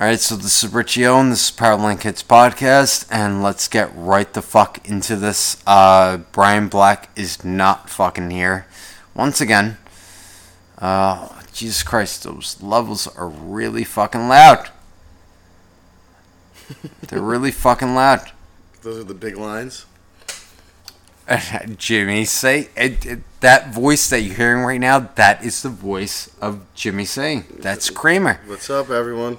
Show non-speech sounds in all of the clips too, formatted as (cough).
All right, so this is Richie Owen. This is Powerlink Hits podcast, and let's get right the fuck into this. Uh, Brian Black is not fucking here once again. Uh, Jesus Christ, those levels are really fucking loud. They're really fucking loud. (laughs) Those are the big lines. (laughs) Jimmy say it, it, that voice that you're hearing right now. That is the voice of Jimmy C. That's Kramer. What's up, everyone?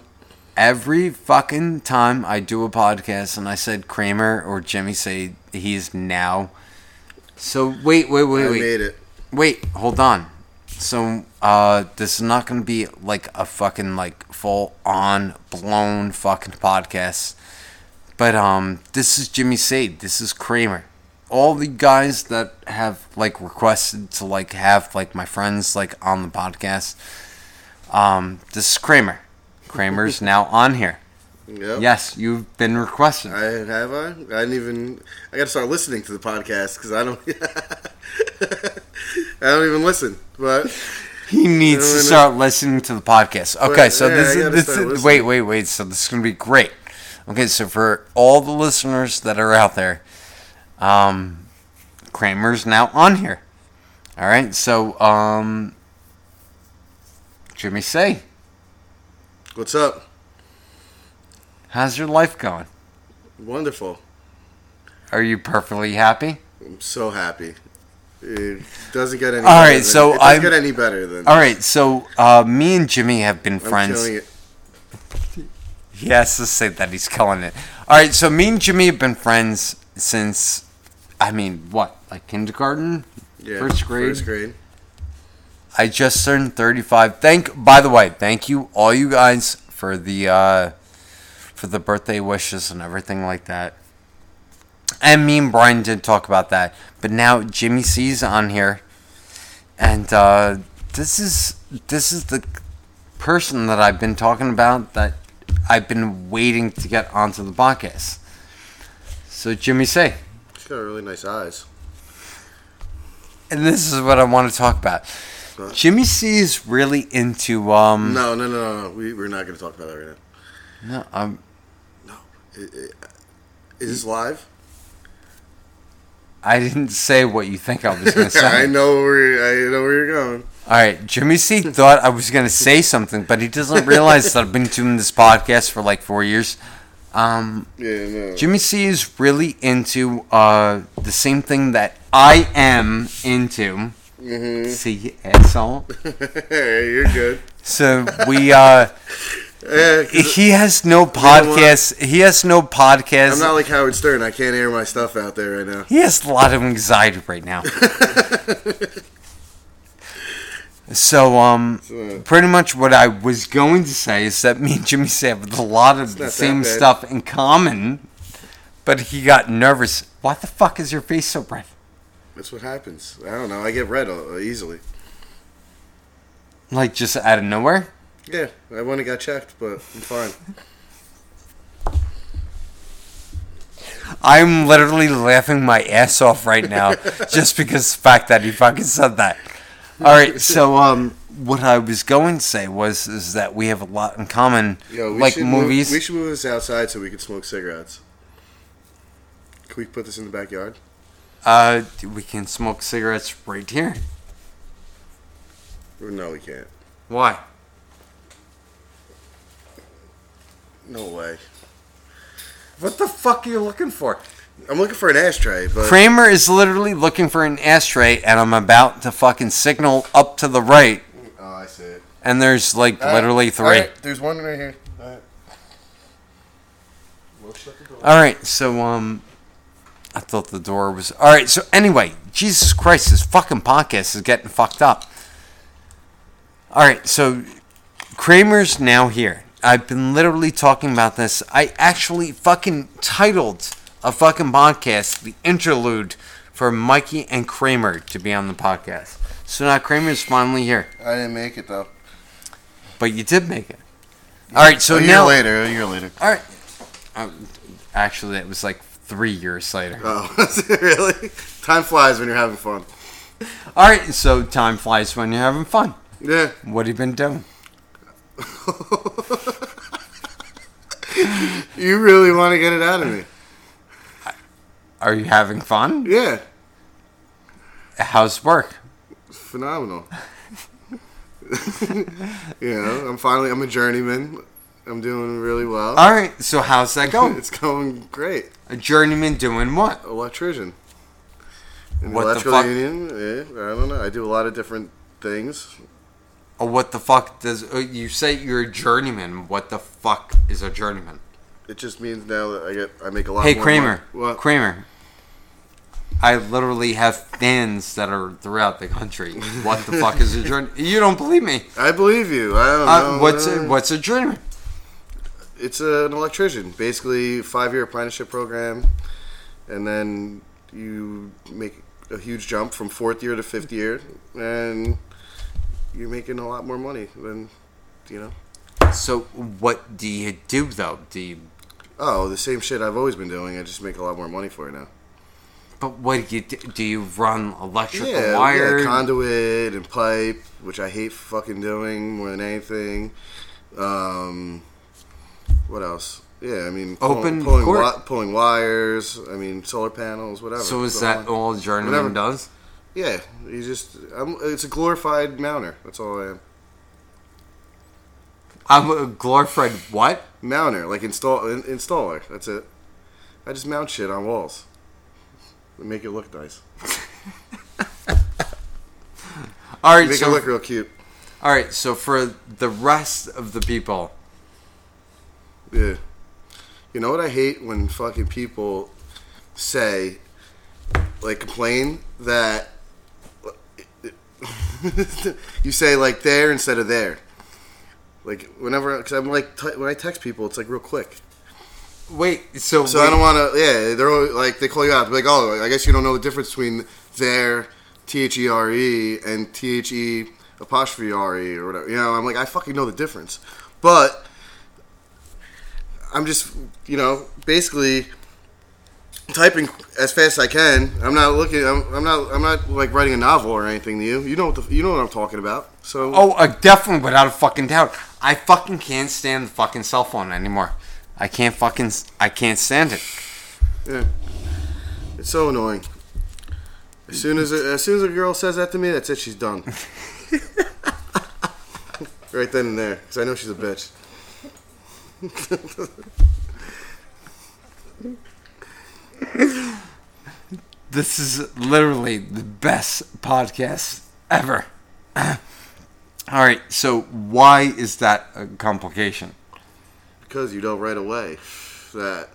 Every fucking time I do a podcast and I said Kramer or Jimmy say he's now. So wait, wait, wait, I wait. made it. Wait, hold on. So uh this is not gonna be like a fucking like full on blown fucking podcast. But um this is Jimmy Sade. This is Kramer. All the guys that have like requested to like have like my friends like on the podcast. Um this is Kramer. Kramer's now on here. Yep. Yes, you've been requested. I have I. I didn't even. I got to start listening to the podcast because I don't. (laughs) I don't even listen. But He needs to start listening to the podcast. Okay, But, so yeah, this is this is wait, wait, wait. So this is gonna be great. Okay, so for all the listeners that are out there, um, Kramer's now on here. All right, so um, Jimmy, say, what's up? how's your life going? Wonderful. Are you perfectly happy? I'm so happy. It doesn't get any. All better than- so I'm- get any better than. All right, so uh, me and Jimmy have been I'm friends. killing it. He has to say that he's killing it. All right, so me and Jimmy have been friends since, I mean, what, like kindergarten, Yeah, first grade. First grade. I just turned thirty-five. Thank, by the way, thank you all you guys for the uh, for the birthday wishes and everything like that. And me and Brian did talk about that, but now Jimmy C's on here, and uh, this is this is the person that I've been talking about that I've been waiting to get onto the podcast. So Jimmy, say, She's got really nice eyes. and this is what I want to talk about. What? Jimmy C is really into um. No, no, no, no, no. We, we're not going to talk about that right now. No, um, now. I- I- Is this live? I didn't say what you think I was gonna (laughs) say. I know where I know where you're going. All right, Jimmy C (laughs) thought I was gonna say something, but he doesn't realize that I've been doing this podcast for like four years. Um, Yeah, no. Jimmy C is really into uh, the same thing that I am into. Mm-hmm. See, asshole. (laughs) hey, you're good. So we, uh, (laughs) Yeah, he has no know what? podcast. He has no podcast. I'm not like Howard Stern. I can't air my stuff out there right now. He has a lot of anxiety right now. (laughs) so, um, So, pretty much what I was going to say is that me and Jimmy C have a lot of the same stuff in common, but he got nervous. Why the fuck is your face so red? That's what happens. I don't know. I get red uh, easily. Like just out of nowhere? Yeah, I went and got checked, but I'm fine. I'm literally laughing my ass off right now (laughs) just because the fact that he fucking said that. All right, so um, what I was going to say was is that we have a lot in common, Yo, we like should movies. Move, we should move this outside so we can smoke cigarettes. Can we put this in the backyard? Uh, we can smoke cigarettes right here. Or no, we can't. Why? No way. What the fuck are you looking for? I'm looking for an ashtray, but Kramer is literally looking for an ashtray, and I'm about to fucking signal up to the right, oh, I see it. and there's like All literally right, three. all right, there's one right here. All right. We'll shut the door. All right, so um, I thought the door was all right. So anyway, Jesus Christ, this fucking podcast is getting fucked up. All right, so Kramer's now here. I've been literally talking about this. I actually fucking titled a fucking podcast, the interlude for Mikey and Kramer to be on the podcast. So now Kramer's finally here, I didn't make it though. but you did make it. All right, so a year now later, a year later. All right. Um, actually, it was like three years later. Oh, (laughs) really? Time flies when you're having fun. All right, so time flies when you're having fun. Yeah. What have you been doing? (laughs) You really want to get it out of me? Are you having fun? Yeah, How's work? phenomenal. (laughs) you know, I'm finally I'm a journeyman. I'm doing really well. All right. So how's that going? It's going great. A journeyman doing what? Electrician. In What the electrical fuck? union. Yeah, I don't know. I do a lot of different things. Oh, what the fuck does uh, you say? You're a journeyman. What the fuck is a journeyman? It just means now that I get I make a lot Hey more Kramer, money. What? Kramer. I literally have fans that are throughout the country. What the fuck is a journey? (laughs) You don't believe me? I believe you. I don't Uh, know. what's a, what's a journeyman? It's an electrician, basically five year apprenticeship program, and then you make a huge jump from fourth year to fifth year, and you're making a lot more money than you know. So what do you do though? Do you? Oh, the same shit I've always been doing. I just make a lot more money for it now. But what do you do? Do you run electrical Yeah, wire? yeah, conduit and pipe, which I hate fucking doing more than anything. Um, what else? Yeah, I mean, Open pulling, court. wi- pulling wires. I mean, solar panels, whatever. so is that all- all journeyman whatever. does? Yeah, you just. I'm, it's a glorified mounter. That's all I am. I'm a glorified what? Mounter, like install in, installer. That's it. I just mount shit on walls. Make it look nice. (laughs) All right, Make so it look real cute. all right, so for the rest of the people, Yeah. You know what I hate when fucking people say, like, complain that (laughs) you say like there instead of there. Like whenever, because I'm like t- when I text people, it's like real quick. wait. So So I don't want to. Yeah, they're always, like they call you out. Like, oh, I guess you don't know the difference between there, T H E R E, and T H E apostrophe R E or whatever. You know, I'm like, I fucking know the difference, but I'm just, you know, basically typing as fast as I can. I'm not looking. I'm, I'm not. I'm not like writing a novel or anything to you. You know what the, you know what I'm talking about. So Oh, uh, definitely, without a fucking doubt. I fucking can't stand the fucking cell phone anymore. I can't fucking. I can't stand it. Yeah. It's so annoying. As soon as a, as soon as a girl says that to me, that's it. She's done. (laughs) right then and there, because I know she's a bitch. (laughs) This is literally the best podcast ever. (clears throat) All right, so why is that a complication? Because you know right away that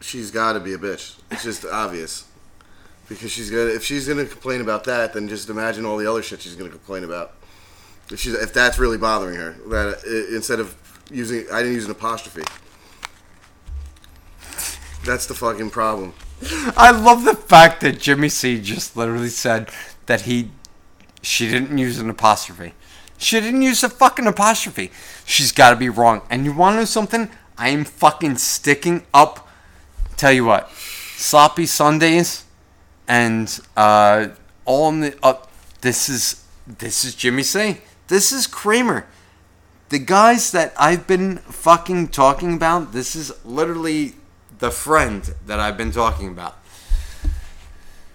she's got to be a bitch. It's just obvious. Because she's gonna, if she's gonna complain about that, then just imagine all the other shit she's gonna complain about. If she's, if that's really bothering her, that instead of using, I didn't use an apostrophe. That's the fucking problem. I love the fact that Jimmy C just literally said that he she didn't use an apostrophe. She didn't use a fucking apostrophe. She's got to be wrong. And you want to know something? I am fucking sticking up. Tell you what, sloppy Sundays and uh, all in the up. this is this is Jimmy C. This is Kramer. The guys that I've been fucking talking about. This is literally the friend that I've been talking about.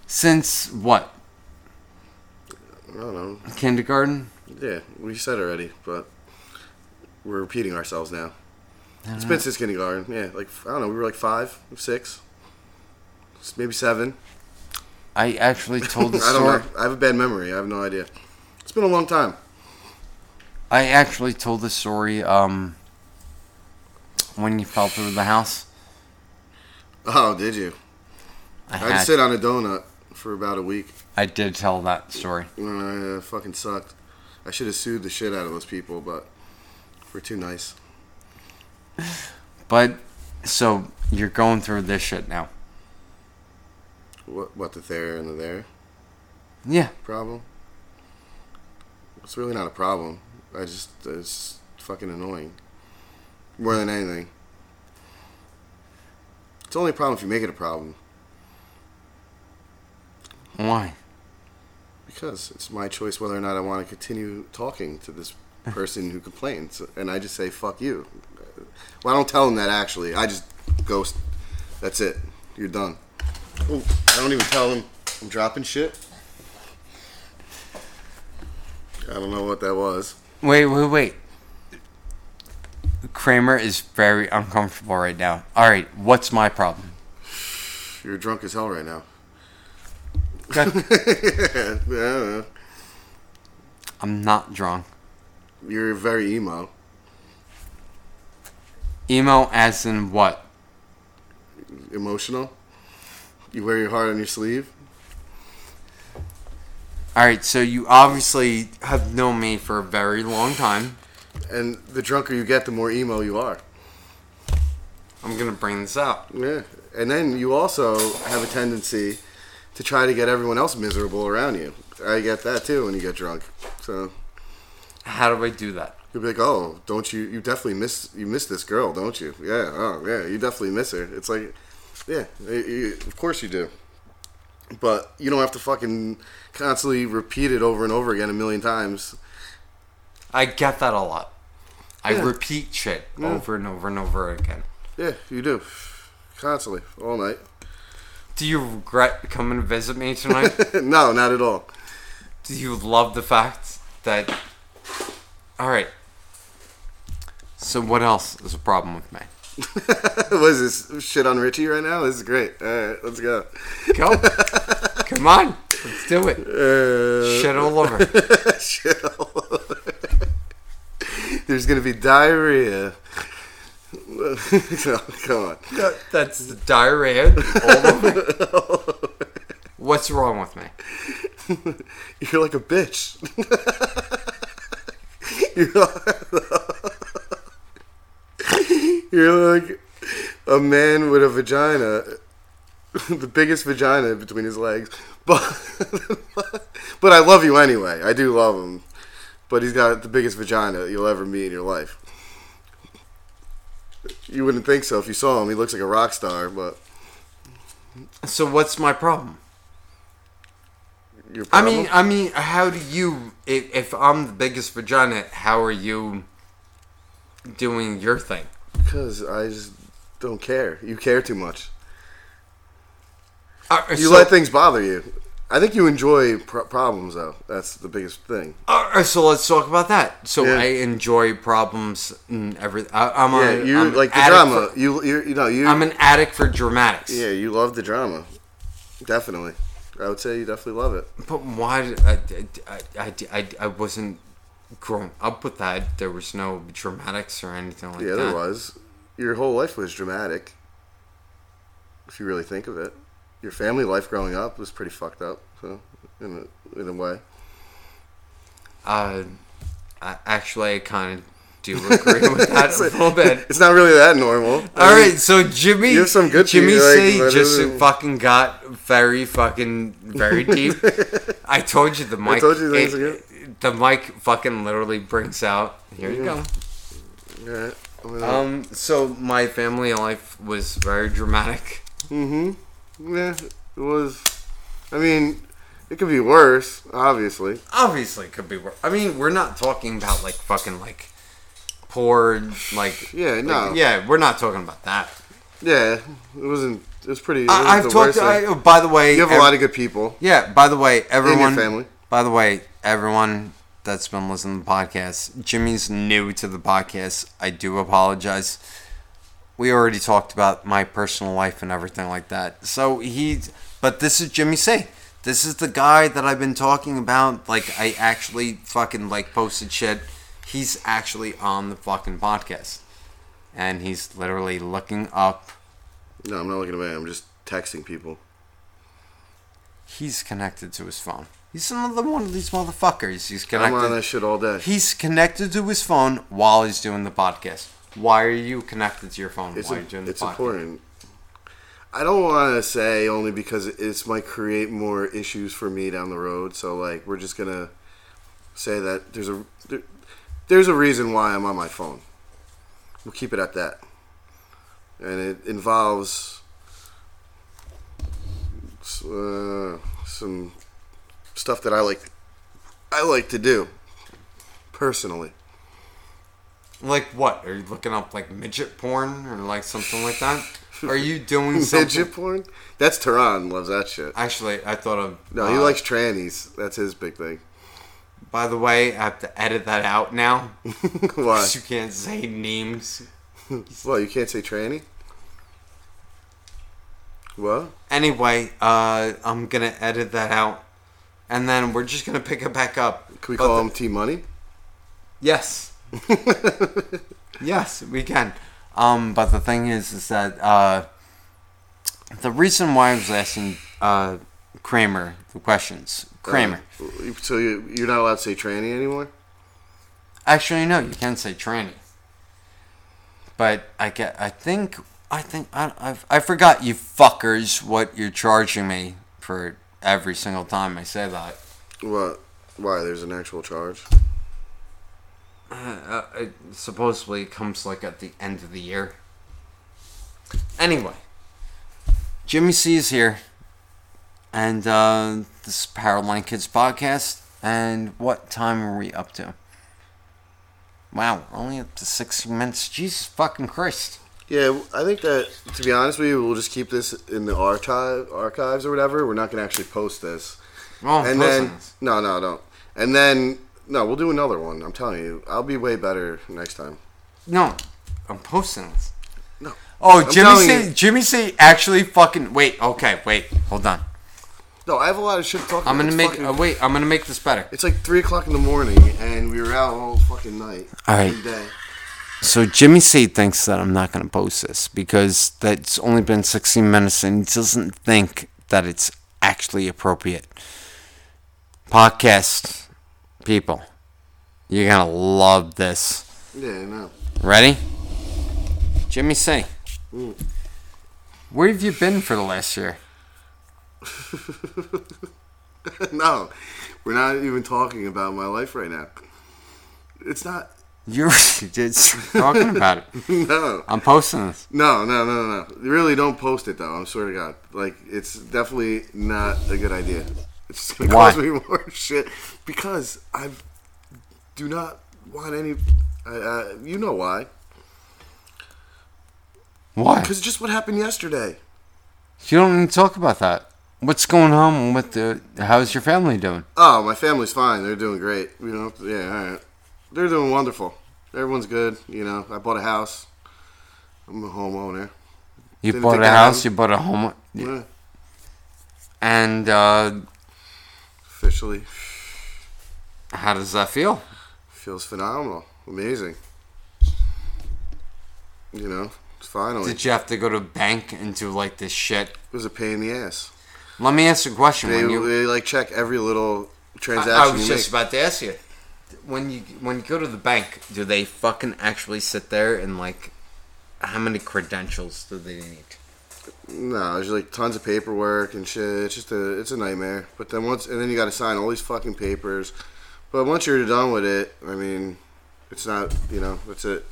Since what? I don't know. Kindergarten? Yeah, we said already, but we're repeating ourselves now. It's been since kindergarten. Yeah, like I don't know. We were like five, six, maybe seven. I actually told the story. (laughs) I don't story. know. I have a bad memory. I have no idea. It's been a long time. I actually told the story um, when you fell through the house. Oh, did you? I, I had, sit on a donut for about a week. I did tell that story. Uh, fucking sucked. I should have sued the shit out of those people, but we're too nice. But so you're going through this shit now. What? What the there and the there Yeah. problem? It's really not a problem. I just it's fucking annoying. More than anything. It's only a problem if you make it a problem. Why? Because it's my choice whether or not I want to continue talking to this (laughs) person who complains, and I just say "fuck you." Well, I don't tell them that actually. I just ghost. That's it. You're done. Ooh, I don't even tell them I'm dropping shit. I don't know what that was. Wait, wait, wait. Kramer is very uncomfortable right now. All right, what's my problem? You're drunk as hell right now. (laughs) Yeah, I'm not drunk. you're very emo. Emo as in what? Emotional. You wear your heart on your sleeve. All right, so you obviously have known me for a very long time. And the drunker you get, the more emo you are. I'm gonna bring this up. Yeah. And then you also have a tendency to try to get everyone else miserable around you. I get that too when you get drunk. So How do I do that? you'll be like, "Oh, don't you? You definitely miss you miss this girl, don't you? Yeah. Oh, yeah. You definitely miss her. It's like, yeah. you- you- of course you do. But you don't have to fucking constantly repeat it over and over again a million times. I get that a lot. I Yeah. repeat shit over and over and over again. Yeah, you do. Constantly, all night. Do you regret coming to visit me tonight? (laughs) no, not at all. do you love the fact that. Alright. So, what else is a problem with me? (laughs) what is this shit on Richie right now? This is great. All right, let's go. Go. (laughs) Come on. Let's do it. Uh, Shit all over. (laughs) shit all over. There's gonna be diarrhea. No, come on. That's diarrhea all over. What's wrong with me? You're like a bitch. You're, (laughs) you're like a man with a vagina, (laughs) the biggest vagina between his legs. (laughs) But but I love you anyway. I do love him. But he's got the biggest vagina you'll ever meet in your life. You wouldn't think so if you saw him. He looks like a rock star, but So, what's my problem? your I problem? mean, I mean, how do you? If, if I'm the biggest vagina, how are you doing your thing? Because I just don't care. You care too much. Uh, You so, let things bother you. I think you enjoy pr- problems, though. That's the biggest thing. uh, so let's talk about that. So Yeah. I enjoy problems and everything. I'm Yeah, a, you I'm like the drama. for- you, you, you know, you. I'm an addict for dramatics. yeah, you love the drama. Definitely, I would say you definitely love it. But why? I, I, I, I, I wasn't growing up with that. There was no dramatics or anything like yeah, that. Yeah, there was. Your whole life was dramatic. If you really think of it, your family life growing up was pretty fucked up. So, in a, in a way, Uh, I, actually, I kind of do agree with that (laughs) a little bit. (laughs) it's not really that normal. All right, so Jimmy, You have some good Jimmy things, like, C just fucking got very fucking very deep. (laughs) I told you the mic. told you things it-. The mic fucking literally brings out. Here you go. I'm Um, so my family life was very dramatic. Mm-hmm. Yeah, it was. I mean, it could be worse, obviously. Obviously, it could be worse. I mean, we're not talking about like fucking like poor like. Yeah, like- no. yeah, we're not talking about that. Yeah, it wasn't. It was pretty. It I, wasn't I've the talked. worst I, by the way, you have a lot of good people Yeah. By the way, everyone. your family. By the way, everyone that's been listening to the podcast, Jimmy's new to the podcast. I do apologize. We already talked about my personal life and everything like that. So he, but this is Jimmy C. This is the guy that I've been talking about. Like I actually fucking like posted shit. He's actually on the fucking podcast, and he's literally looking up. No, I'm not looking away. I'm just texting people. He's connected to his phone. He's another one of these motherfuckers. He's connected. I'm on that shit all day. He's connected to his phone while he's doing the podcast. Why are you connected to your phone It's while im- you're doing the it's podcast? important. I don't want to say only because it's might create more issues for me down the road. So like we're just gonna say that there's a there, there's a reason why I'm on my phone. We'll keep it at that, and it involves uh, some stuff that I like. I like to do personally. Like what? Are you looking up like midget porn or like something like that? Are you doing (laughs) something? Midget porn? That's Tehran loves that shit. Actually, I thought of. No, he uh, likes trannies. That's his big thing. By the way, I have to edit that out now. (laughs) Why? (laughs) You can't say names. well, You can't say tranny? What? Anyway, uh, I'm gonna edit that out, and then we're just gonna pick it back up. Can we But call the- him T Money? Yes. (laughs) yes, we can. Um, but the thing is, is that uh, the reason why I was asking uh, Kramer the questions, Kramer. Uh, so you, you're not allowed to say tranny anymore? Actually, no, you can say tranny. But I get, I think, I think, I, I, I forgot you fuckers what you're charging me for every single time I say that. What? Why? There's an actual charge? Uh, it supposedly comes like at the end of the year. Anyway, Jimmy C is here, and uh, this is Powerline Kids podcast. And what time are we up to? Wow, only up to 60 minutes. Jesus fucking Christ. Yeah, I think that to be honest with you, we'll just keep this in the archive archives or whatever. We're not gonna actually post this. Oh, and then this. no, no, don't. And then no, we'll do another one. I'm telling you, I'll be way better next time. no, I'm posting this. No. Oh, I'm Jimmy C. you. Jimmy C. Actually, fucking wait. Okay, wait. Hold on. No, I have a lot of shit to talk I'm gonna make. fucking- Uh, wait. I'm gonna make this better. It's like three o'clock in the morning, and we were out all fucking night. All right. Day. So Jimmy C thinks that I'm not going to post this because that's only been 16 minutes and he doesn't think that it's actually appropriate. Podcast people, you're going to love this. Yeah, no. Ready? Jimmy C. Mm. Where have you been for the last year? (laughs) no, we're not even talking about my life right now. It's not. You're (laughs) just talking about it. (laughs) No, I'm posting this. no, no, no, no. You really don't post it though. I swear to God. Like it's definitely not a good idea. It's just gonna Why? cause me (laughs) more shit because I do not want any. Uh, uh, you know why? Why? Because just what happened yesterday. You don't need to talk about that. What's going on with the? How's your family doing? Oh, my family's fine. They're doing great. You know, yeah, all right. They're doing wonderful. Everyone's good. You know, I bought a house. I'm a homeowner. You Didn't bought a house. You bought a home. Yeah, And uh, officially how does that feel? feels phenomenal, amazing. You know, it's finally. Did you have to go to bank and do like this shit? It was a pain in the ass. Let me ask you a question. They, When you, they like check every little transaction I, I was just make. about to ask you. When you when you go to the bank, do they fucking actually sit there and like, how many credentials do they need? No, there's like tons of paperwork and shit. It's just a it's a nightmare. But then once and then you got to sign all these fucking papers. But once you're done with it, I mean, it's not you know that's it.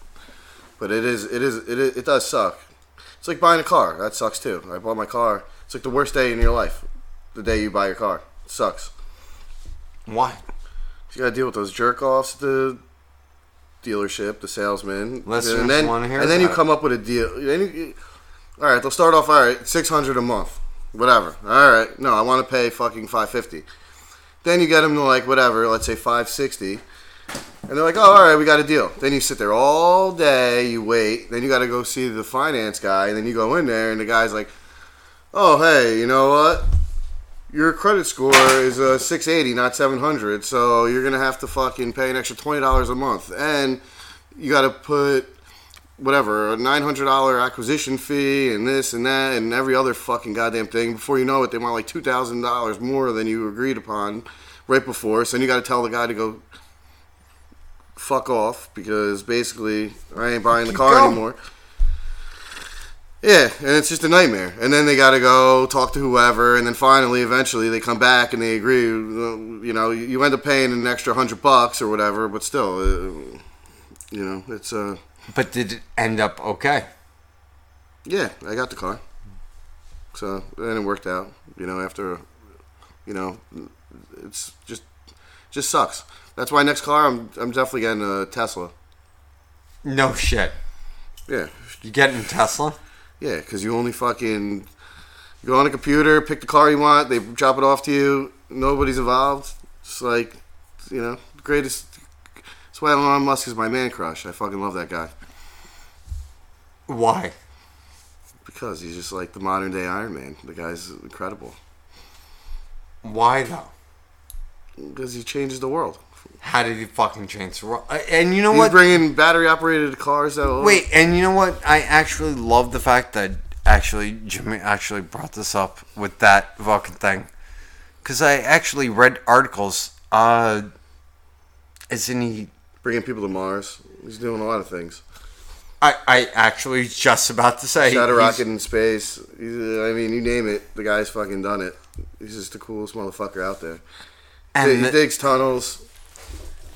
But it is it is it is, it does suck. It's like buying a car. That sucks too. I bought my car. It's like the worst day in your life. The day you buy your car. It sucks. Why? You gotta deal with those jerk offs at the dealership, the salesman, Listeners and then wanna hear and then you about it. come up with a deal. Then you, all right, they'll start off all right, six hundred a month, whatever. All right, no, I want to pay fucking five fifty. Then you get them to like whatever, let's say five sixty, and they're like, oh, all right, we got a deal. Then you sit there all day, you wait. Then you got to go see the finance guy, and then you go in there, and the guy's like, oh, hey, you know what? Your credit score is a 680 not 700 so you're gonna have to fucking pay an extra $20 a month. And you gotta put whatever a $900 acquisition fee and this and that and every other fucking goddamn thing. Before you know it they want like $2000 more than you agreed upon right before. So then you gotta tell the guy to go fuck off because basically i ain't buying the car anymore yeah, and it's just a nightmare. And then they got to go talk to whoever, and then finally, eventually, they come back and they agree. You know, you end up paying an extra hundred bucks or whatever, but still, uh, you know, it's uh, But did it end up okay? yeah, I got the car, so then it worked out. You know, after, you know, it's just just sucks. That's why next car, I'm I'm definitely getting a Tesla. No shit. Yeah, You getting in Tesla? Yeah, because you only fucking go on a computer, pick the car you want, they drop it off to you. Nobody's involved. It's like you know, greatest. That's why Elon Musk is my man crush. I fucking love that guy Why? because he's just like the modern day Iron Man. The guy's incredible Why though? because he changes the world. How did he fucking change the world? Uh, And you know He's what? bringing battery operated cars that Wait, and you know what? I actually love the fact that actually Jimmy actually brought this up with that fucking thing, because I actually read articles. Uh, isn't he? bringing people to Mars. He's doing a lot of things. I I actually was just about to say Shot a rocket in space. He's, I mean, you name it, the guy's fucking done it. He's just the coolest motherfucker out there. and he th- digs tunnels.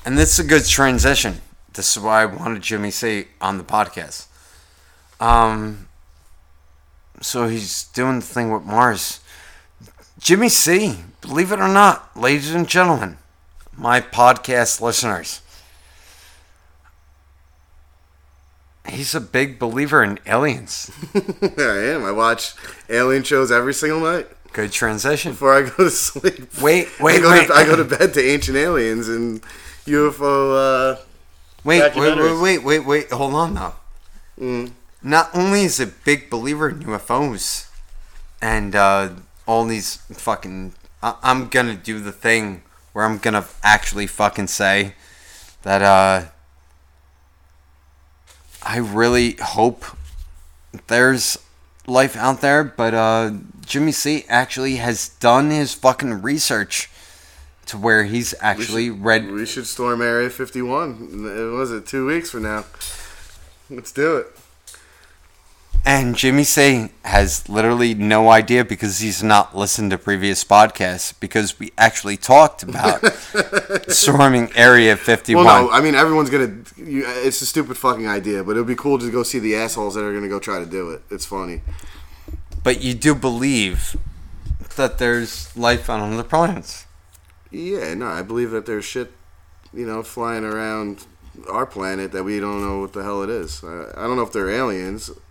And this is a good transition. This is why I wanted Jimmy C on the podcast. Um, so he's doing the thing with Mars. Jimmy C, believe it or not, ladies and gentlemen, my podcast listeners, he's a big believer in aliens. (laughs) I am. I watch alien shows every single night Good transition. before I go to sleep. Wait, (laughs) I wait, go, wait. To, I go to bed to ancient aliens and UFO. Uh, Wait, wait, wait, wait, wait, wait. Hold on now. mm, not only is a big believer in UFOs and uh, all these fucking, I- I'm gonna do the thing where I'm gonna actually fucking say that uh, I really hope there's life out there, but uh, Jimmy C actually has done his fucking research to where he's actually read we should storm Area 51. It was it two weeks from now. Let's do it. And Jimmy C has literally no idea because he's not listened to previous podcasts because we actually talked about (laughs) storming Area 51. Well, no, I mean everyone's gonna. It's a stupid fucking idea, but it would be cool to go see the assholes that are gonna go try to do it. It's funny. But you do believe that there's life on other planets. Yeah, no, I believe that there's shit, you know, flying around our planet that we don't know what the hell it is. I, I don't know if they're aliens, to,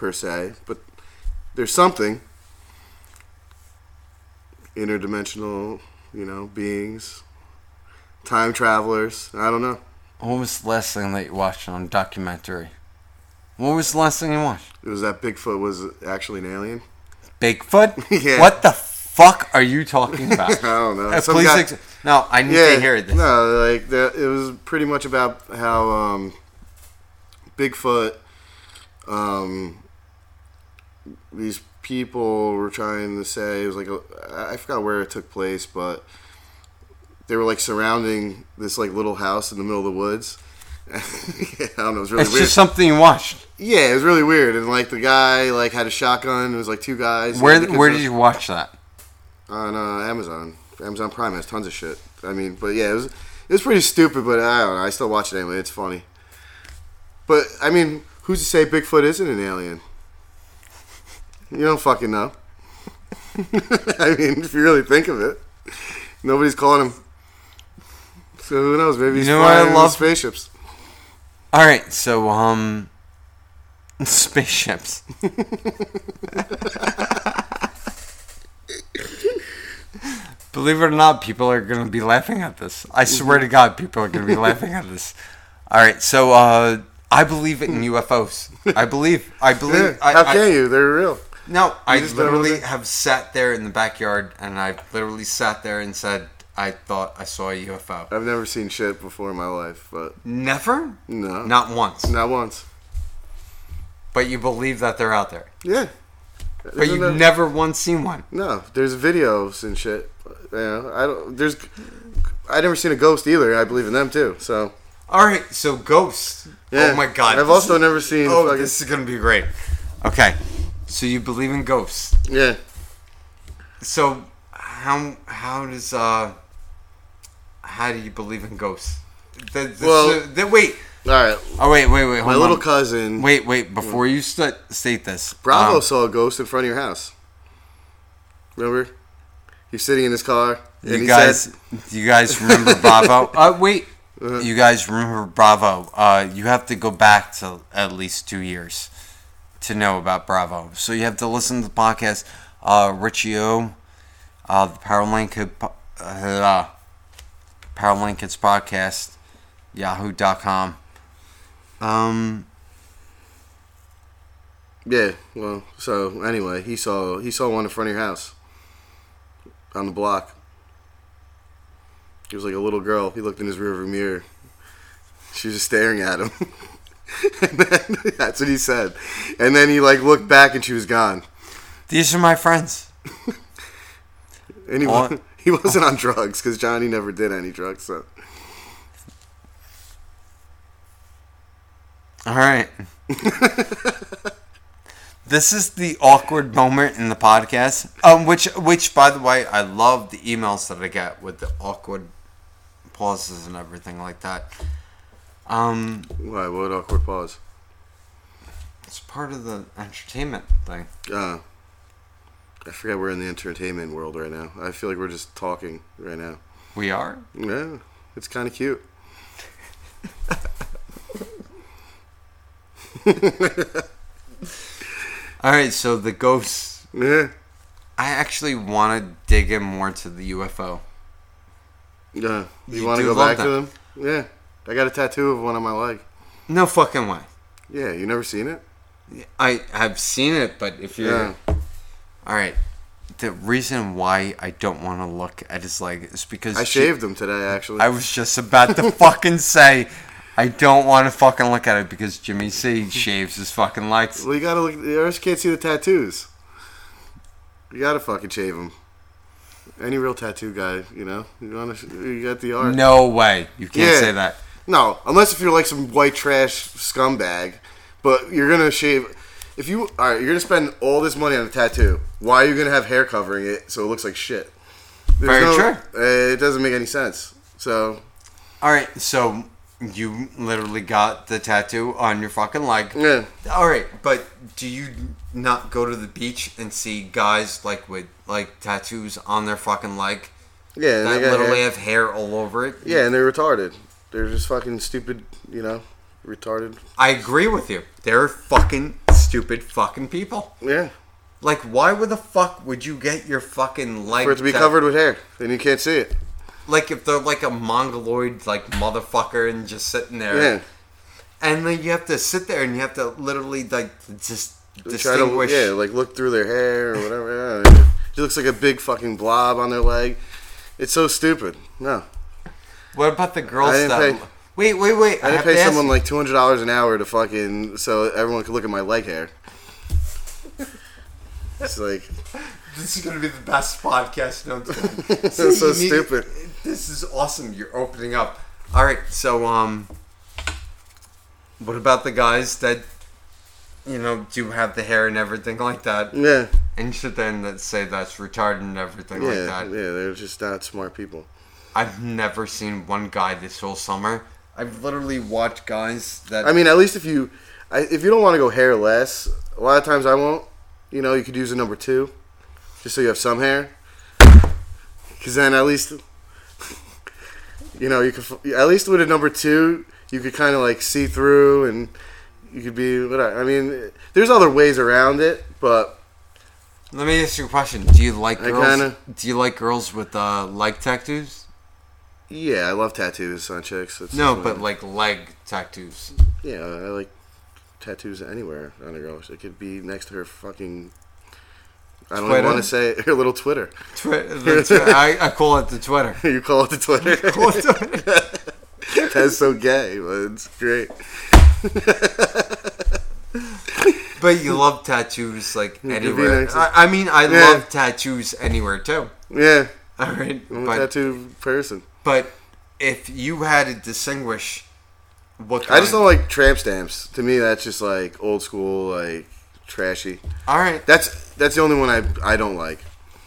per se, but there's something interdimensional, you know, beings, time travelers. I don't know. What was the last thing that you watched on documentary? What was the last thing you watched? It was that Bigfoot was actually an alien. Bigfoot? (laughs) Yeah. What the fuck are you talking (laughs) about? I don't know. Uh, please, guy- ex- no, I need yeah, to hear this. No, like the, it was pretty much about how um, Bigfoot, um, these people were trying to say it was like a, I forgot where it took place, but they were like surrounding this like little house in the middle of the woods. (laughs) I don't know. It was really it's weird. just something you watched. yeah, it was really weird. And like the guy like had a shotgun. It was like two guys. Where where did you watch that? on uh, Amazon. Amazon Prime has tons of shit. I mean, but yeah, it was it was pretty stupid, but I don't know. I still watch it anyway. It's funny. But I mean, who's to say Bigfoot isn't an alien? You don't fucking know. (laughs) I mean, if you really think of it, nobody's calling him. So who knows? Maybe he's You know I flying in love? spaceships. All right, so um, (laughs) spaceships. (laughs) Believe it or not, people are gonna be laughing at this. I swear to God, people are gonna be laughing at this. All right, so uh, I believe in UFOs. I believe. I believe. Yeah, I, how I- can you? They're real. No, I just literally have sat there in the backyard, and I've literally sat there and said, "I thought I saw a UFO." I've never seen shit before in my life, but Never, no, not once. not once. But you believe that they're out there. Yeah, But Isn't you've that- never once seen one. No, there's videos and shit. You know, I don't. There's. I never seen a ghost either. I believe in them too. So All right, so ghosts. Oh yeah. Oh my god. I've this also is- never seen. Oh, fucking, this is gonna be great. Okay, so you believe in ghosts. yeah. So how how does uh how do you believe in ghosts? The, the, Well- the, wait. All right. Oh wait, wait, wait. My on. little cousin Wait, wait. Before you st- state this, Bravo um, saw a ghost in front of your house. Remember? He's sitting in his car. And you guys, Said, you guys remember Bravo? (laughs) uh, wait. Uh, you guys remember Bravo? Uh, you have to go back to at least two years to know about Bravo. So you have to listen to the podcast. Uh, Richie O, uh, the Powerlink uh, Powerlink Kids podcast, Yahoo.com. Um, Yeah. Well, so anyway, he saw he saw one in front of your house on the block. He was like a little girl. He looked in his rearview mirror. She was just staring at him. (laughs) (laughs) and then, that's what he said. And then he like looked back and she was gone. these are my friends. And he, Oh. (laughs) he wasn't on drugs because Johnny never did any drugs. So All right. (laughs) this is the awkward moment in the podcast. Um, which, which, by the way, I love the emails that I get with the awkward pauses and everything like that. Um, why? What awkward pause? it's part of the entertainment thing. Uh, I forget we're in the entertainment world right now. I feel like we're just talking right now. We are. Yeah, it's kind of cute. (laughs) All right. So the ghosts. Yeah, I actually want to dig in more to the UFO. yeah. You, You want to do go love back to them? Yeah, I got a tattoo of one on my leg. No fucking way. Yeah, you never seen it? I have seen it, but if you're Yeah. all right, the reason why I don't want to look at his leg is because I she- shaved him today, actually. I was just about to (laughs) fucking say I don't want to fucking look at it because Jimmy C shaves his fucking legs. well, you gotta look. You just can't see the tattoos. You gotta fucking shave him. Any real tattoo guy, you know, you want to. You got the art. No way. You can't Yeah. say that. No, unless if you're like some white trash scumbag, but you're gonna shave. If you all right, you're gonna spend all this money on a tattoo. Why are you gonna have hair covering it so it looks like shit? There's Very no- true. uh, It doesn't make any sense. So All right, so you literally got the tattoo on your fucking leg. yeah, All right, but do you not go to the beach and see guys like with like tattoos on their fucking leg yeah, that literally hair. have hair all over it? yeah, and they're retarded. They're just fucking stupid, you know, retarded. I agree with you. They're fucking stupid fucking people. Yeah, Like, why would the fuck would you get your fucking leg for it to be covered with hair, then you can't see it. Like, if they're like a mongoloid like motherfucker and just sitting there, Yeah, and then you have to sit there and you have to literally like just Try to, distinguish. yeah, like look through their hair or whatever. Yeah, it looks like a big fucking blob on their leg. It's so stupid. No, What about the girls I didn't that? pay- Wait, wait, wait! I didn't have pay to someone like two hundred dollars an hour to fucking so everyone could look at my leg hair. (laughs) It's like This is gonna be the best podcast known to man. (laughs) That's so stupid. This is awesome. You're opening up. All right, so um, what about the guys that you know do have the hair and everything like that, yeah, and and that say that's retarded and everything yeah, like that. yeah. They're just not smart people. I've never seen one guy this whole summer. I've literally watched guys that I mean, at least if you, I, if you don't want to go hairless, a lot of times I won't. You know, you could use a number two, just so you have some hair. Because then at least, you know, you could at least with a number two, you could kind of like see through, and you could be. Whatever. I mean, there's other ways around it, but Let me ask you a question. Do you like I girls? kinda- Do you like girls with uh, leg tattoos? Yeah, I love tattoos on chicks. It's No, but one- like leg tattoos. yeah, I like tattoos anywhere on a girl. It could be next to her fucking. I don't Twitter? want to say her little Twitter. Twi- twi- I, I call it the Twitter. (laughs) you call it the Twitter. (laughs) Call it Twitter. (laughs) That's so gay, but it's great. But you love tattoos like anywhere. I, I mean, I Yeah. love tattoos anywhere too. Yeah, All right, I'm a but tattoo person. But if you had to distinguish what I just don't like tramp stamps. To me, that's just like old school, like trashy. All right, That's that's the only one I I don't like.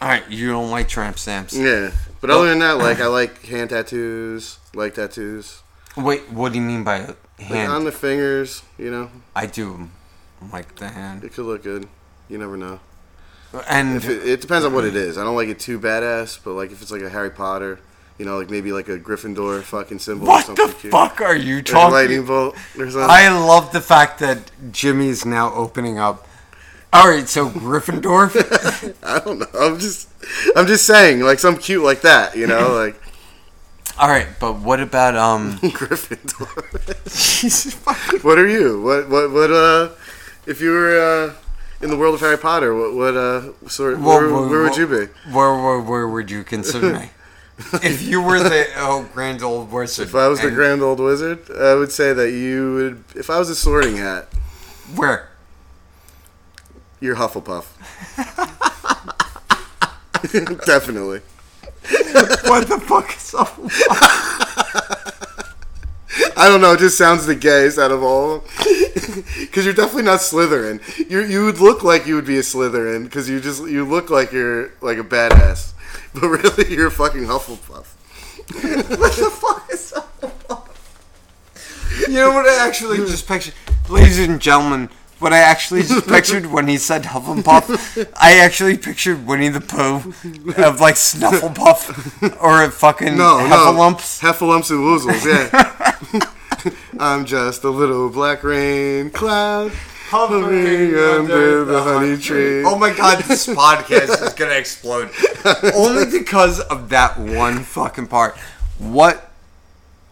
all right. You don't like tramp stamps. Yeah, but other than that, like I like hand tattoos, like tattoos, Wait, what do you mean by like hand? on the fingers. You know, I do like the hand, it could look good. You never know. and If it, it depends on what it is. I don't like it too badass, but like if it's like a Harry Potter, You know, like maybe like a Gryffindor fucking symbol or What something the cute. fuck are you Or talking? lightning bolt or something. I love the fact that Jimmy's now opening up. All right, so Gryffindor. (laughs) I don't know. I'm just, I'm just saying, like some cute like that, you know, (laughs) like All right, but what about um? (laughs) Gryffindor. What are you? What, what, what? Uh, if you were uh, in the world of Harry Potter, what, what uh, sort? Whoa, where, where would you be? Where, where, where would you consider me? (laughs) if you were the oh grand old wizard. If I was the and- grand old wizard, I would say that you would. If I was a Sorting Hat, Where? you're Hufflepuff. (laughs) Definitely. (laughs) What the fuck is up? I don't know. It just sounds the gayest out of all. Because you're definitely not Slytherin. You you would look like you would be a Slytherin because you just you look like you're like a badass, (laughs) but really you're fucking Hufflepuff. (laughs) what the fuck is Hufflepuff? You know what I actually just pictured? Ladies and gentlemen, what I actually just (laughs) pictured when he said Hufflepuff, I actually pictured Winnie the Pooh of like Snufflepuff or a fucking No, Heffalumps. no, Heffalumps and Woozles. Yeah. I'm just a little black rain cloud hovering under the honey tree. Oh my god, this (laughs) podcast is gonna explode. (laughs) Only because of that one fucking part. What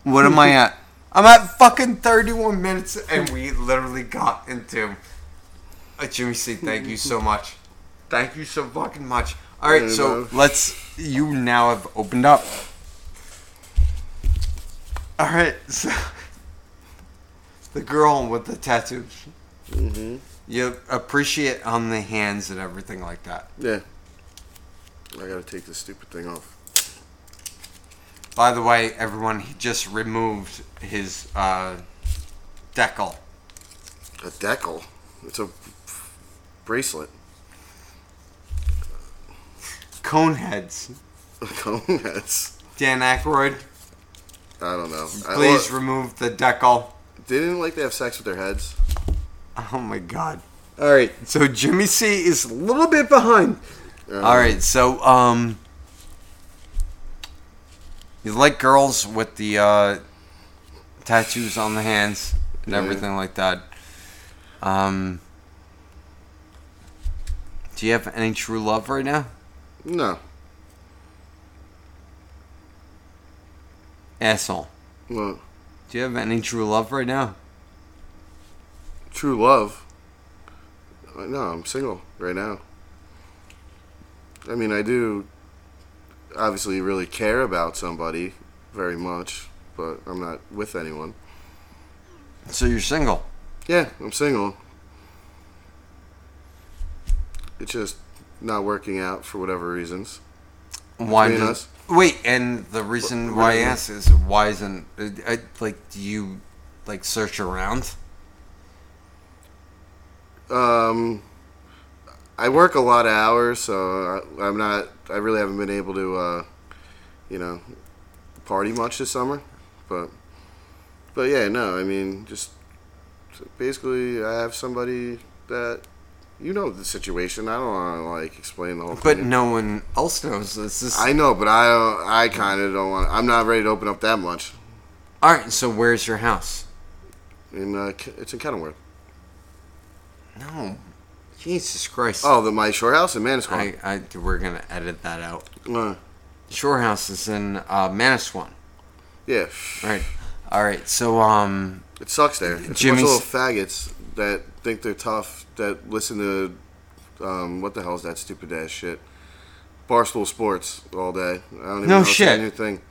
what am I at? I'm at fucking 31 minutes and we literally got into uh, Jimmy C, thank you so much. Thank you so fucking much. Alright, so know. let's you now have opened up. Alright, so (laughs) the girl with the tattoos. Hmm You appreciate on the hands and everything like that. Yeah. I gotta take this stupid thing off. By the way, everyone, he just removed his uh, decal. A decal. It's a bracelet. Cone heads. (laughs) Cone heads. Dan Aykroyd, I don't know. I- please well, remove the decal. didn't like they have sex with their heads. Oh my god. Alright, so Jimmy C is a little bit behind. Um, Alright, so, um. You like girls with the uh, tattoos on the hands and Yeah. everything like that. Um. Do you have any true love right now? No. Asshole. Well, Do you have any true love right now? True love. Uh, No, I'm single right now. I mean, I do obviously really care about somebody very much, but I'm not with anyone. So you're single. Yeah, I'm single. It's just not working out for whatever reasons. Why Between does, us. Wait, and the reason why I is ask is why isn't uh, I, like do you like search around? Um, I work a lot of hours, so I, I'm not. I really haven't been able to, uh, you know, party much this summer. But, but yeah, no. I mean, just basically, I have somebody that you know the situation. I don't want to like explain the whole But thing. no one else knows. This is I know, but I I kind of don't want. I'm not ready to open up that much. all right. So where's your house? In uh, it's in Kenilworth. No, Jesus Christ. Oh, the my shore house in Manasquan. I, I we're gonna edit that out. Uh, Shore house is in uh, Manasquan. yeah, Right. All right. So um, it sucks there. It's a bunch Jimmy's- of little faggots that think they're tough. That listen to um, what the hell is that stupid ass shit? Barstool Sports all day. I don't even No know shit. a new thing.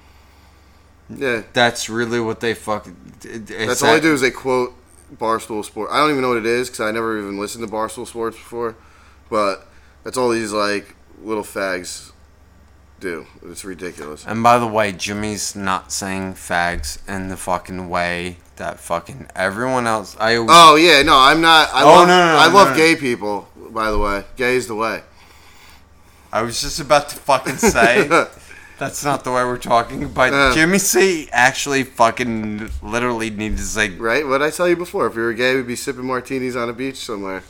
Yeah, that's really what they fuck. that's that- all they do is they quote Barstool Sports. I don't even know what it is because I never even listened to Barstool Sports before. But that's all these like little fags do. It's ridiculous. And by the way, Jimmy's not saying fags in the fucking way that fucking everyone else. I always, Oh yeah, no, I'm not. I Oh, love, no, no, no, I no, love no. gay people. By the way, gay is the way. I was just about to fucking say (laughs) that's not the way we're talking. But Uh. Jimmy C actually fucking literally needed to say. Right? What I tell you before? If we were gay, we'd be sipping martinis on a beach somewhere.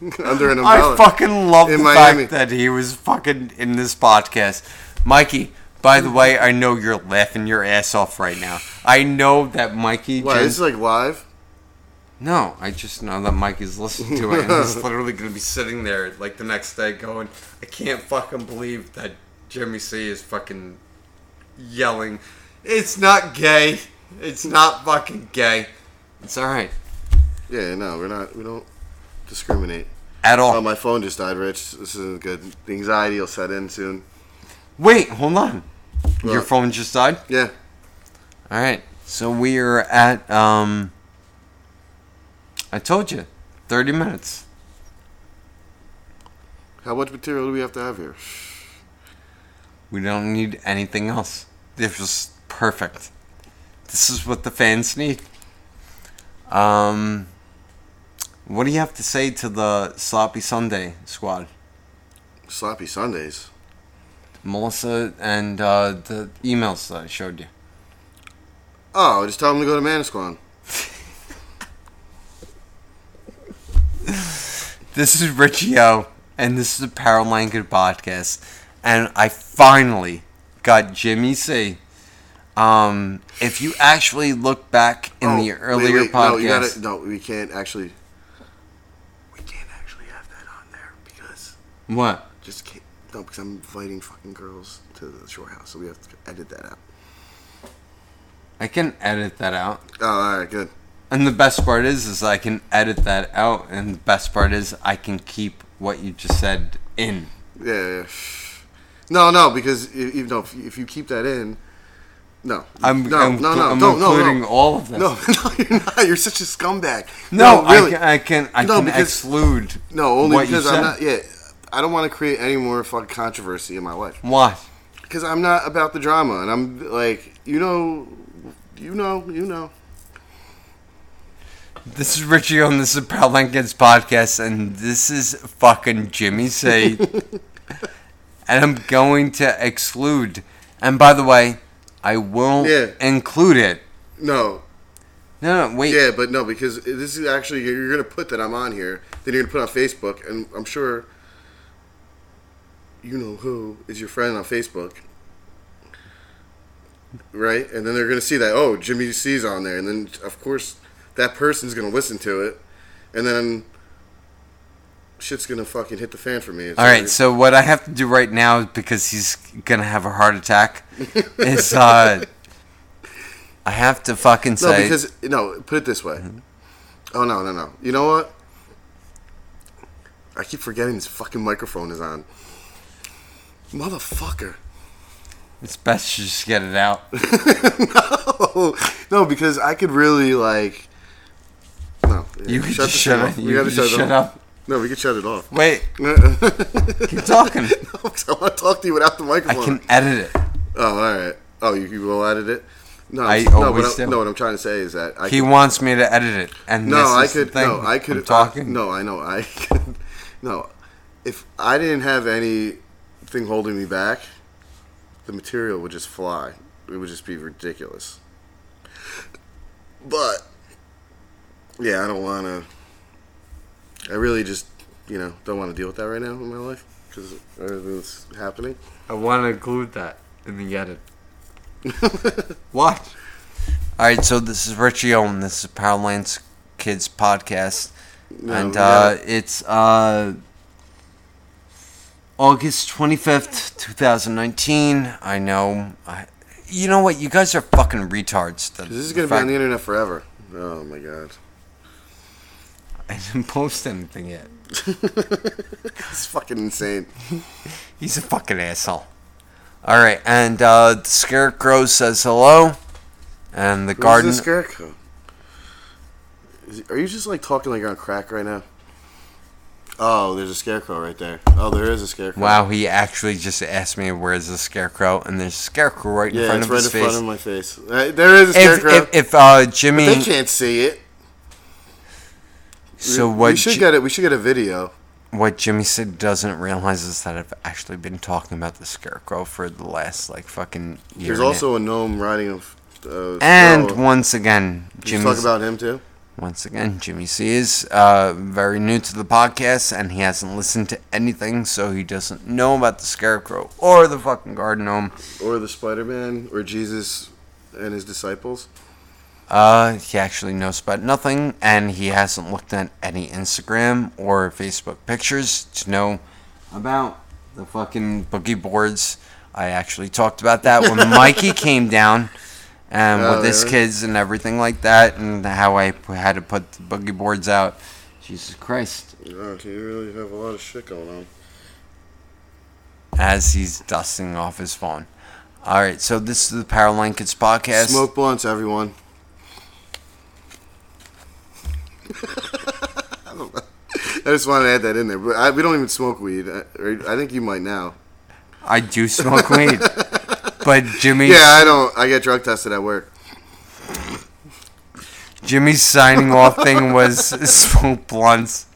(laughs) Under an umbrella. I fucking love In the Miami. fact that he was fucking in this podcast. Mikey, By the way, I know you're laughing your ass off right now. I know that Mikey. Why? Jen- This is like live. no, I just know that Mikey's listening to it, and he's (laughs) literally gonna be sitting there like the next day, going, "I can't fucking believe that Jimmy C is fucking yelling. It's not gay. It's not fucking gay. It's all right Yeah, no, we're not. We don't discriminate. at all." Oh, my phone just died, Rich. This isn't good. The anxiety will set in soon. Wait, hold on. Your phone just died. Yeah. All right. So we are at um I told you 30 minutes. How much material do we have to have here? We don't need anything else. This was perfect. This is what the fans need. Um what do you have to say to the Sloppy Sunday squad? Sloppy Sundays. Melissa and uh, the emails that I showed you. Oh, just tell them to go to Manasquan. (laughs) This is Richie O, and this is the Power Language Podcast. And I finally got Jimmy C. Um, if you actually look back in Oh, the wait, earlier wait, podcast, No, you gotta, no, we can't actually. We can't actually have that on there because what? just can't. No, because I'm inviting fucking girls to the shore house, so we have to edit that out. I can edit that out. Oh, all right, good. And the best part is, is I can edit that out, and the best part is I can keep what you just said in. Yeah, yeah. No, no, because even though if you, if you keep that in, no, I'm, no, I'm, no, no, I'm no, including no. all of this. No, (laughs) no, you're not. You're such a scumbag. No, really. I can, I can, I No, can because- exclude. no, only because I'm not. Yeah, I don't want to create any more fucking controversy in my life. Why? Because I'm not about the drama, and I'm like, you know, you know, you know. This is Richie on the Proud Lincoln's podcast, and this is fucking Jimmy C. (laughs) and I'm going to exclude. And by the way, I will Yeah. include it. No, No, no, wait. yeah, but no, because this is actually you're gonna put that I'm on here, then you're gonna put on Facebook, and I'm sure you know who is your friend on Facebook, right? And then they're gonna see that oh Jimmy C's on there, and then of course that person's gonna listen to it, and then shit's gonna fucking hit the fan for me. It's All right, like- so what I have to do right now because he's gonna have a heart attack (laughs) is uh I have to fucking say No, because no. Put it this way. Oh no, no, no. You know what? I keep forgetting this fucking microphone is on. Motherfucker. it's best to just get it out. (laughs) no, no, because I could really like. No, You yeah, can shut shut up. We You gotta can just it shut off. up. No, we can shut it off. Wait, (laughs) keep talking. (laughs) I want to talk to you without the microphone. I microphone. can edit it. Oh, all right. Oh, you, you will edit it. No, I no, always what I, do. no. What I'm trying to say is that I He could- wants me to edit it, and No, this I is the could. thing. No, I could. I'm talking. I, no, I know. I (laughs) could. No, if I didn't have anything holding me back, the material would just fly. It would just be ridiculous. But yeah, I don't want to. I really just, you know, don't want to deal with that right now in my life because everything that's happening. I want to include that in the edit. (laughs) what? All right, so this is Richie Owen. This is Powerlands Kids podcast, No, and we uh, gotta- it's uh, August twenty fifth, two thousand nineteen. I know. I, you know what? You guys are fucking retards. The, this is gonna be on the internet forever. Oh my god, I didn't post anything yet. (laughs) it's fucking insane. (laughs) He's a fucking asshole. All right, and uh, the scarecrow says hello, and the Who's garden. the scarecrow? Is, are you just like talking like you're on crack right now? Oh, there's a scarecrow right there. Oh, there is a scarecrow. Wow, he actually just asked me where's the scarecrow, and there's a scarecrow right in Yeah, front it's of right his in face. front of my face. Uh, there is a if, scarecrow. if, if uh, Jimmy, they can't see it. So we, what? we should Ji- get it. We should get a video. what Jimmy said doesn't realize is that I've actually been talking about the scarecrow for the last like fucking year. There's also a gnome riding a. Uh, and once again, Jimmy. talk about him too. Once again, Jimmy C is uh, very new to the podcast and he hasn't listened to anything, so he doesn't know about the Scarecrow or the fucking Garden Gnome. Or the Spider Man, or Jesus and his disciples. Uh, he actually knows about nothing, and he hasn't looked at any Instagram or Facebook pictures to know about the fucking boogie boards. I actually talked about that when (laughs) Mikey came down, and Oh, with his really? kids and everything like that, and how I had to put the boogie boards out. Jesus Christ! Oh, you really have a lot of shit going on. As he's dusting off his phone. All right, so this is the Powerline Kids podcast. Smoke blunts, everyone. I just wanted to add that in there, but I, we don't even smoke weed. I, I think you might now. I do smoke weed, but Jimmy. Yeah, I don't. I get drug tested at work. Jimmy's signing off thing was smoke blunts.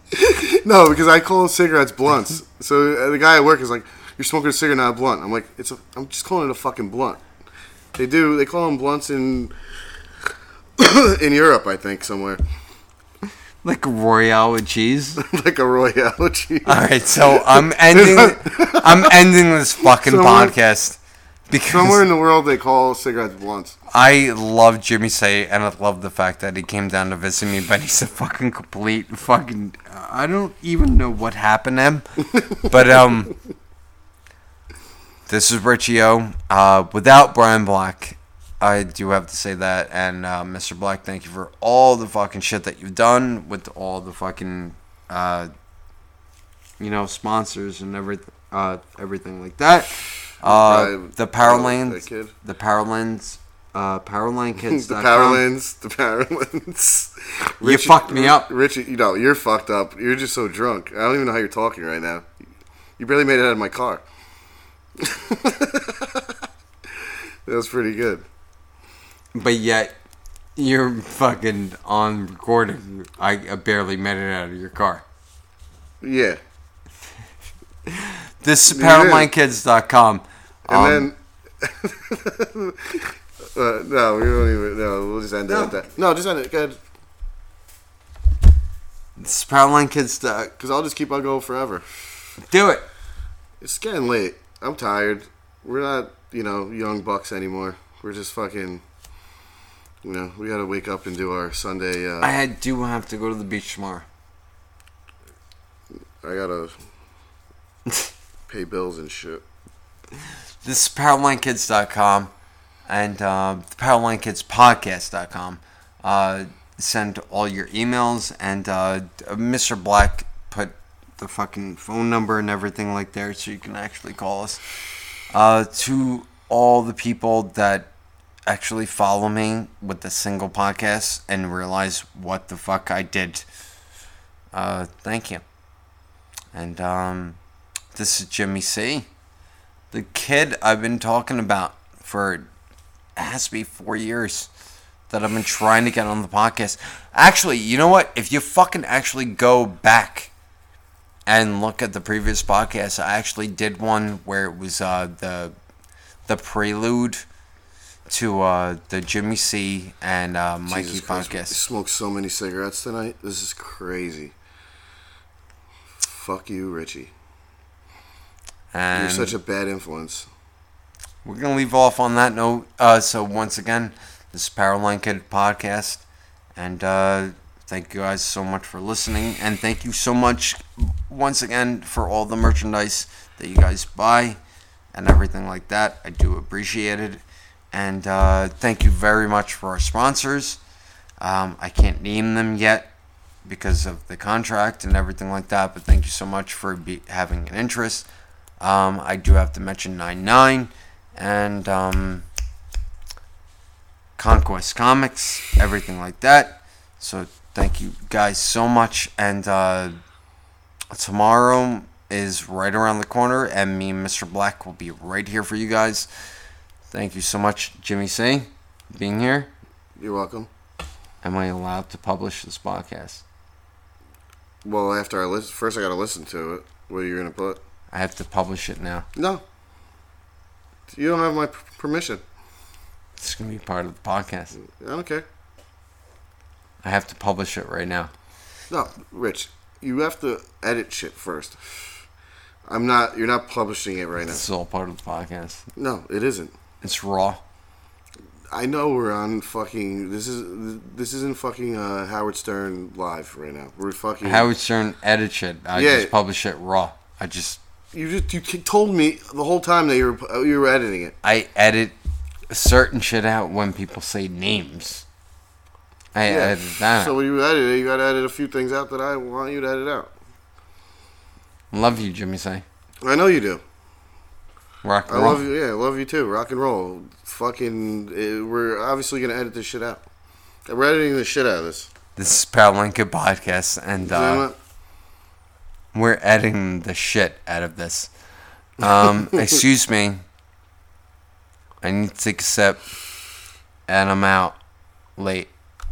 No, because I call cigarettes blunts. So uh, the guy at work is like, "You're smoking a cigarette, not a blunt." I'm like, "It's a. I'm just calling it a fucking blunt." They do. They call them blunts in (coughs) in Europe, I think, somewhere, Like a Royale with cheese. (laughs) like a Royale with cheese. All right, so I'm ending. (laughs) I'm ending this fucking Somewhere- podcast because Somewhere in the world, they call cigarettes blunts. I love Jimmy C, and I love the fact that he came down to visit me. But he's a fucking complete fucking. I don't even know what happened to him, (laughs) but um. This is Richie O. Uh, without Brian Black, I do have to say that. And uh, Mr. Black, thank you for all the fucking shit that you've done with all the fucking, uh, you know, sponsors and everything, uh, everything like that. Uh, the Power Lanes, (laughs) the Power Lanes, uh, Powerlinekids. (laughs) the Powerlands, the Powerlands. You fucked me up. Richie. You know you're fucked up. You're just so drunk. I don't even know how you're talking right now. You barely made it out of my car. (laughs) that was pretty good. But yet, you're fucking on recording. I, barely made it out of your car. Yeah, (laughs) This is did. PowerlineKids.com. and Um, then. (laughs) uh, no, we don't even. No, we'll just end No. it at that. No, just end it. Good. This is PowerlineKids.com. Because I'll just keep on going forever. Do it. It's getting late. I'm tired. We're not, you know, young bucks anymore. We're just fucking. You know, we gotta wake up and do our Sunday. Uh, I do have to go to the beach tomorrow. I gotta (laughs) pay bills and shit. This is PowerlineKids.com and uh, the. Uh, send all your emails, and uh, Mr. Black put the fucking phone number and everything like there so you can actually call us. Uh, to all the people that actually follow me with the single podcast and realize what the fuck I did, uh, thank you. And um, this is Jimmy C the kid I've been talking about for it has to be four years that I've been trying to get on the podcast. Actually, you know what? If you fucking actually go back and look at the previous podcast, I actually did one where it was uh, the the prelude to uh, the Jimmy C and uh, Mikey Jesus Christ, I podcast. smoked so many cigarettes tonight. This is crazy. Fuck you, Richie. And You're such a bad influence. we're gonna leave off on that note. Uh, so once again, this is Powerline Kid podcast, and uh, thank you guys so much for listening, and thank you so much once again for all the merchandise that you guys buy and everything like that. I do appreciate it, and uh, thank you very much for our sponsors. Um, I can't name them yet because of the contract and everything like that, but thank you so much for be- having an interest. Um, I do have to mention 99 and um, Conquest Comics, everything like that. So thank you guys so much. And uh, tomorrow is right around the corner, and me and Mr. Black will be right here for you guys. Thank you so much, Jimmy C, being here. You're welcome. Am I allowed to publish this podcast? Well, after I listen, first I gotta listen to it. What are you gonna put? I have to publish it now. No. You don't have my p- permission. It's gonna be part of the podcast. I don't care. I have to publish it right now. No, Rich, you have to edit shit first. I'm not. You're not publishing it right now. Is all part of the podcast. No, it isn't. It's raw. I know we're on fucking. This is this isn't fucking uh, Howard Stern live right now. We're fucking. Howard Stern edits it. I Yeah. just publish it raw. I just you just you t- told me the whole time that you were you were editing it. I edit certain shit out when people say names. I edit that. So out. when you edit it, you got to edit a few things out that I want you to edit out. Love you, Jimmy. Say I know you do. Rock I roll. love you. Yeah, I love you too. Rock and roll. Fucking. eh, we're obviously gonna edit this shit out. We're editing the shit out of this. This is Paralinka podcast, and uh, we're editing the shit out of this. Um, (laughs) excuse me. I need to take a sip, and I'm out late.